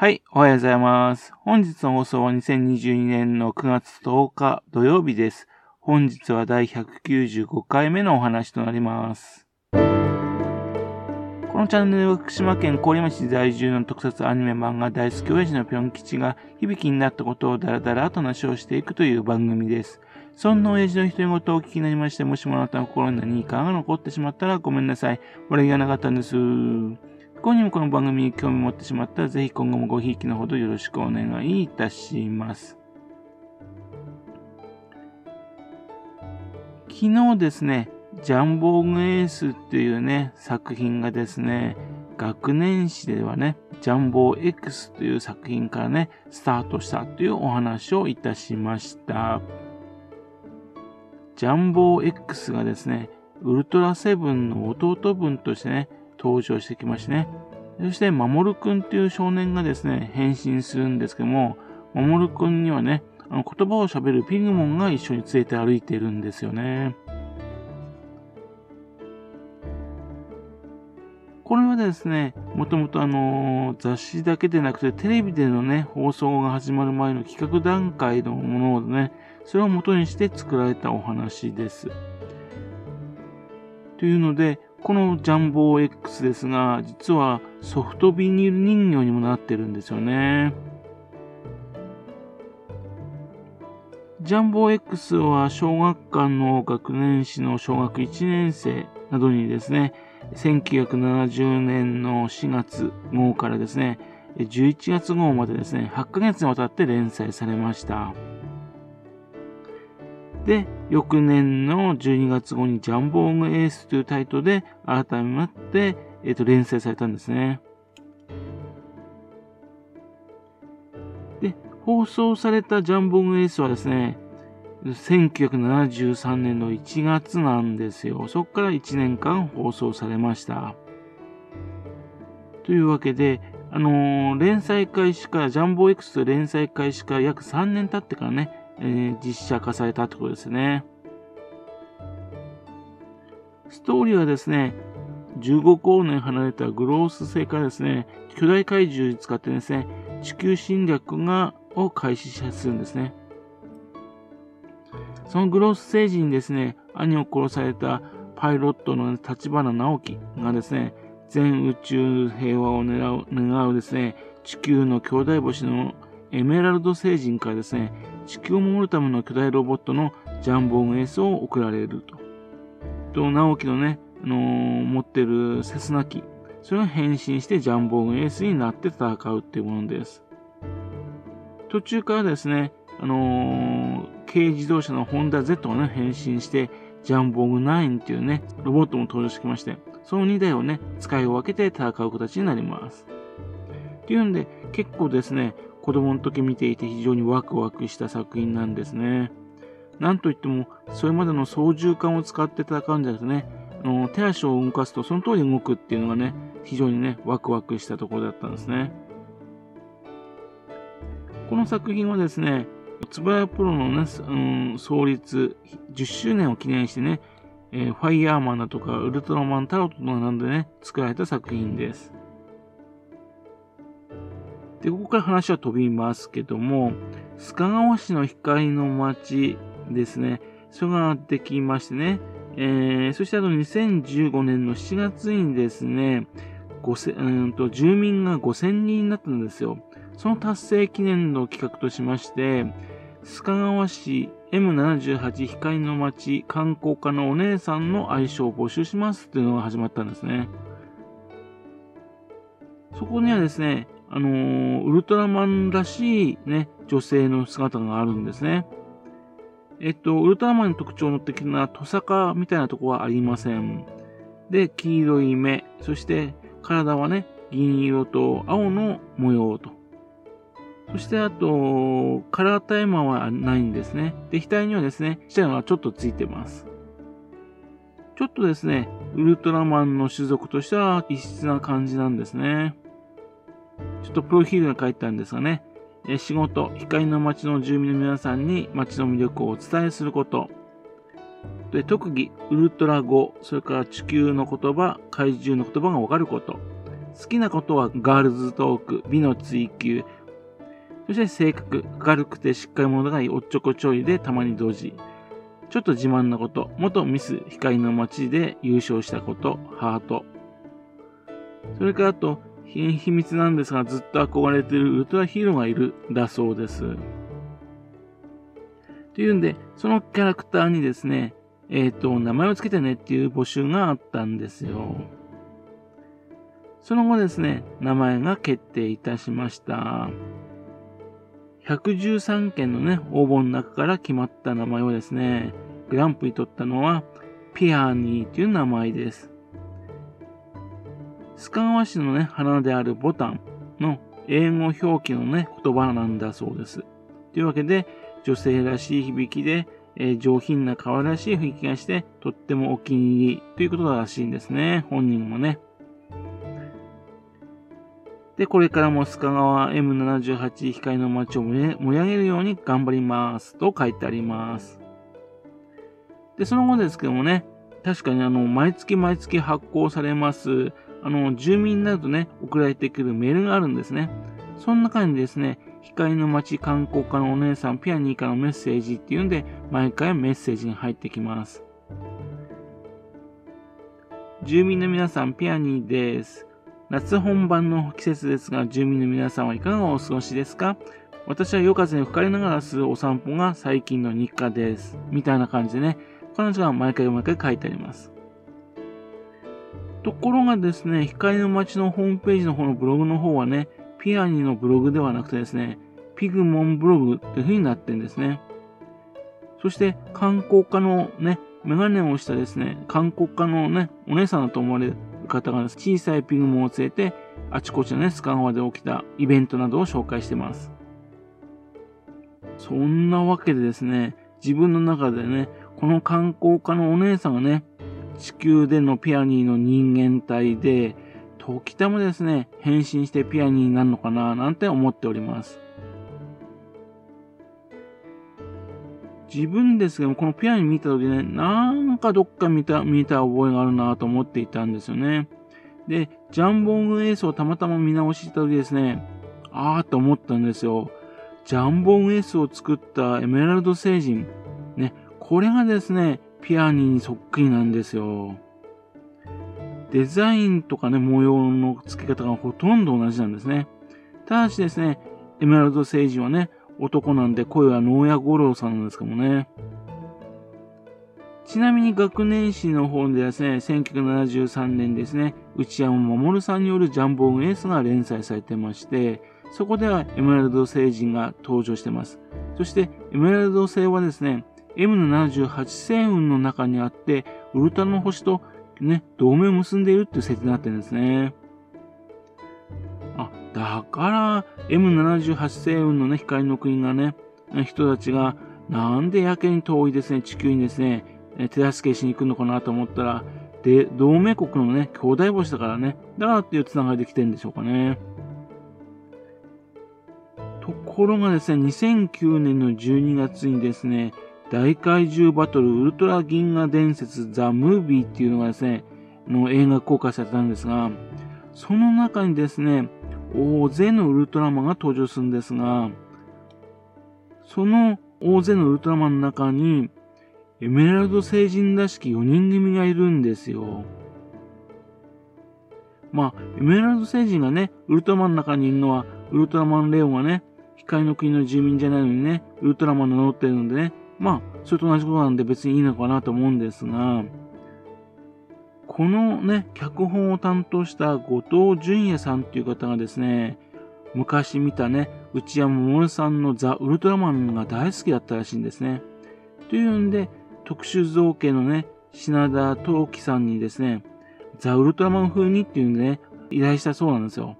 はい、おはようございます。本日の放送は2022年の9月10日土曜日です。本日は第195回目のお話となります。このチャンネルは福島県郡山市在住の特撮アニメ漫画大好き親父のぴょん吉が響きになったことをダラダラと話をしていくという番組です。そんな親父の独り言をお聞きになりまして、もしもあなたの心に何かが残ってしまったらごめんなさい。俺がなかったんです。今にもこの番組に興味持ってしまったら、ぜひ今後もごひいきのほどよろしくお願いいたします。昨日ですね、ジャンボーグエースっていうね、作品がですね、学年誌ではね、ジャンボー X という作品からね、スタートしたというお話をいたしました。ジャンボー X がですね、ウルトラセブンの弟分としてね、登場してきましてね。そして、マモルくんっていう少年がですね、変身するんですけども、マモルくんにはね、あの言葉を喋るピグモンが一緒に連れて歩いているんですよね。これはですね、もともとあの雑誌だけでなくてテレビでのね、放送が始まる前の企画段階のものをね、それを元にして作られたお話です。というので、このジャンボー X ですが、実はソフトビニール人形にもなってるんですよね。ジャンボー X は小学館の学年誌の小学1年生などにですね、1970年の4月号からですね、11月号までですね、8ヶ月にわたって連載されました。で、翌年の12月号にジャンボーグエースというタイトルで改めまって、えっ、と、連載されたんですね。で、放送されたジャンボーグエースはですね、1973年の1月なんですよ。そこから1年間放送されました。というわけで、あのー連載開始から、ジャンボー X と連載開始から約3年経ってからね、えー実写化されたってことですね。ストーリーはですね、15光年離れたグロース星からですね、巨大怪獣を使ってですね、地球侵略が、を開始するんですね。そのグロース星人にですね、兄を殺されたパイロットの立花直樹がですね、全宇宙平和を願う願うですね、地球の兄弟星のエメラルド星人からですね、地球を守るための巨大ロボットのジャンボーグエースを送られると。と、直樹のね、あのー持ってるセスナ機、それが変身してジャンボーグエースになって戦うっていうものです。途中からですね、あのー軽自動車のホンダ Z がね、変身して、ジャンボーグ9っていうね、ロボットも登場してきまして、その2台をね、使い分けて戦う形になります。っていうんで、結構ですね、子供の時見ていて非常にワクワクした作品なんですね。なんといっても、それまでの操縦桿を使って戦うんじゃなくてね、あの手足を動かすとその通り動くっていうのがね、非常にね、ワクワクしたところだったんですね。この作品はですね、つばやプロのね、うん、創立10周年を記念してね、えーファイヤーマンだとかウルトラマンタロットなどでね、作られた作品です。で、ここから話は飛びますけども、須賀川市の光の町ですね、それができましてね、えー、そしてあと2015年の7月にですね、5000うんと住民が5000人になったんですよ。その達成記念の企画としまして、須賀川市 M78 光の町観光課のお姉さんの愛称を募集しますっていうのが始まったんですね。そこにはですね、あのーウルトラマンらしいね、女性の姿があるんですね。えっと、ウルトラマンの特徴の的なトサカみたいなとこはありません。で、黄色い目、そして体はね、銀色と青の模様と。そしてあと、カラータイマーはないんですね。で、額にはですね、下のがちょっとついてます。ちょっとですね、ウルトラマンの種族としては異質な感じなんですね。ちょっとプロフィールが書いてあるんですがね、え仕事、光の町の住民の皆さんに町の魅力をお伝えすること。で特技、ウルトラ語、それから地球の言葉、怪獣の言葉がわかること。好きなことはガールズトーク、美の追求、そして性格、明るくてしっかり者がいいおっちょこちょいでたまに同時。ちょっと自慢なこと、元ミス光の街で優勝したこと、ハート。それからあと、秘密なんですが、ずっと憧れてるウルトラヒーローがいる、だそうです。というんで、そのキャラクターにですね、えっ、ー、と、名前を付けてねっていう募集があったんですよ。その後ですね、名前が決定いたしました。113件のね、応募の中から決まった名前をですね、グランプリ取ったのは、ピアニーという名前です。須賀川市のね、花であるボタンの英語表記のね、言葉なんだそうです。というわけで、女性らしい響きで、えー、上品な可愛らしい雰囲気がして、とってもお気に入りということらしいんですね。本人もね。で、これからも須賀川 M78 光の街を盛り上げるように頑張りますと書いてあります。で、その後ですけどもね、確かにあの、毎月毎月発行されます、あの、住民になるとね、送られてくるメールがあるんですね。そんな感じですね、光の街観光課のお姉さんピアニーからのメッセージっていうんで、毎回メッセージに入ってきます。住民の皆さん、ピアニーです。夏本番の季節ですが、住民の皆さんはいかがお過ごしですか？私は夜風に吹かれながらするお散歩が最近の日課です。みたいな感じでね、彼女は毎回毎回書いてあります。ところがですね、光の街のホームページの方のブログの方はね、ピアニのブログではなくてですね、ピグモンブログっていう風になってるんですね。そして観光家のね、メガネをしたですね、観光家のね、お姉さんだと思われる方が、小さいピグモンを連れて、あちこちのね、スカ川で起きたイベントなどを紹介してます。そんなわけでですね、自分の中でね、この観光家のお姉さんがね、地球でのピアニーの人間体で、時たまですね、変身してピアニーになるのかななんて思っております。自分ですけども、このピアニー見た時ね、なんかどっか見た、見た覚えがあるなと思っていたんですよね。で、ジャンボングエースをたまたま見直した時ですね、あーと思ったんですよ。ジャンボンエースを作ったエメラルド星人。ね、これがですね、ピアニーにそっくりなんですよ。デザインとかね、模様の付け方がほとんど同じなんですね。ただしですね、エメラルド星人はね、男なんで声は能谷五郎さんなんですけどもね。ちなみに学年誌の方でですね、1973年ですね、内山守さんによるジャンボーンエースが連載されてまして、そこではエメラルド星人が登場してます。そして、エメラルド星はですね、M78 星雲の中にあって、ウルトラの星とね、同盟を結んでいるっていう説になってるんですね。あ、だから M78 星雲のね、光の国がね、人たちがなんでやけに遠いですね、地球にですね、手助けしに行くのかなと思ったら、で、同盟国のね、兄弟星だからね、だからっていうつながりで来てるんでしょうかね。ところがですね、2009年の12月にですね、大怪獣バトルウルトラ銀河伝説ザ・ムービーっていうのがですね、の映画公開されたんですが、その中にですね、大勢のウルトラマンが登場するんですが、その大勢のウルトラマンの中に、エメラルド星人らしき4人組がいるんですよ。まあ、エメラルド星人がね、ウルトラマンの中にいるのは、ウルトラマンレオンがね、光の国の住民じゃないのにね、ウルトラマンの乗ってるのでね、まあ、それと同じことなんで別にいいのかなと思うんですが、このね、脚本を担当した後藤淳也さんっていう方がですね、昔見たね、内山桃さんのザ・ウルトラマンが大好きだったらしいんですね。というんで、特殊造形のね、品田陶器さんにですね、ザ・ウルトラマン風にっていうんでね、依頼したそうなんですよ。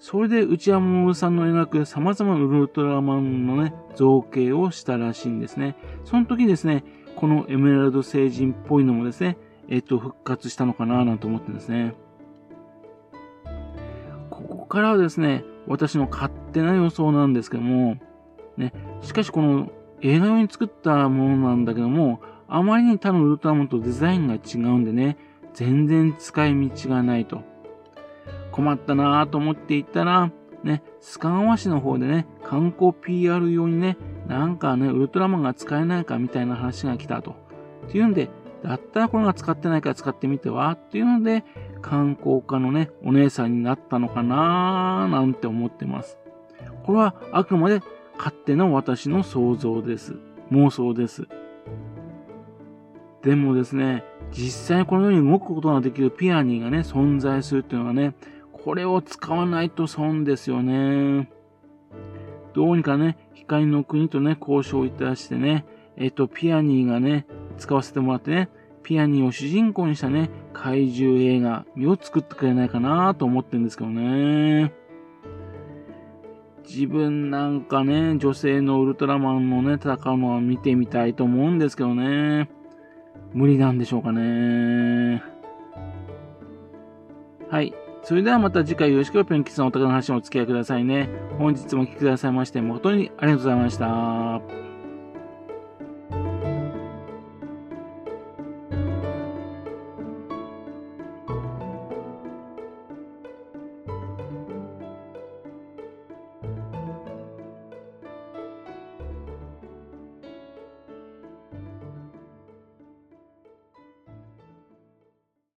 それで内山守さんの描く様々なウルトラマンのね、造形をしたらしいんですね。その時ですね、このエメラルド星人っぽいのもですね、えっと、復活したのかななんて思ってんですね。ここからはですね、私の勝手な予想なんですけども、ね、しかしこの映画用に作ったものなんだけども、あまりに他のウルトラマンとデザインが違うんでね、全然使い道がないと。困ったなぁと思っていったら、ね、須賀川市の方でね、観光 PR 用にね、なんかね、ウルトラマンが使えないかみたいな話が来たと。っていうんで、だったらこれが使ってないから使ってみては？っていうので、観光家のね、お姉さんになったのかなーなんて思ってます。これはあくまで勝手な私の想像です。妄想です。でもですね、実際にこのように動くことができるピアニーがね、存在するっていうのはね、これを使わないと損ですよね。どうにかね、光の国とね、交渉いたしてね、えっと、ピアニーがね、使わせてもらってね、ピアニーを主人公にしたね、怪獣映画、身を作ってくれないかなと思ってるんですけどね。自分なんかね、女性のウルトラマンのね、戦うのは見てみたいと思うんですけどね。無理なんでしょうかね。はい。それではまた次回よろしくペンキさんお宝の話もお付き合いくださいね。本日もお聴きくださいまして誠にありがとうございました。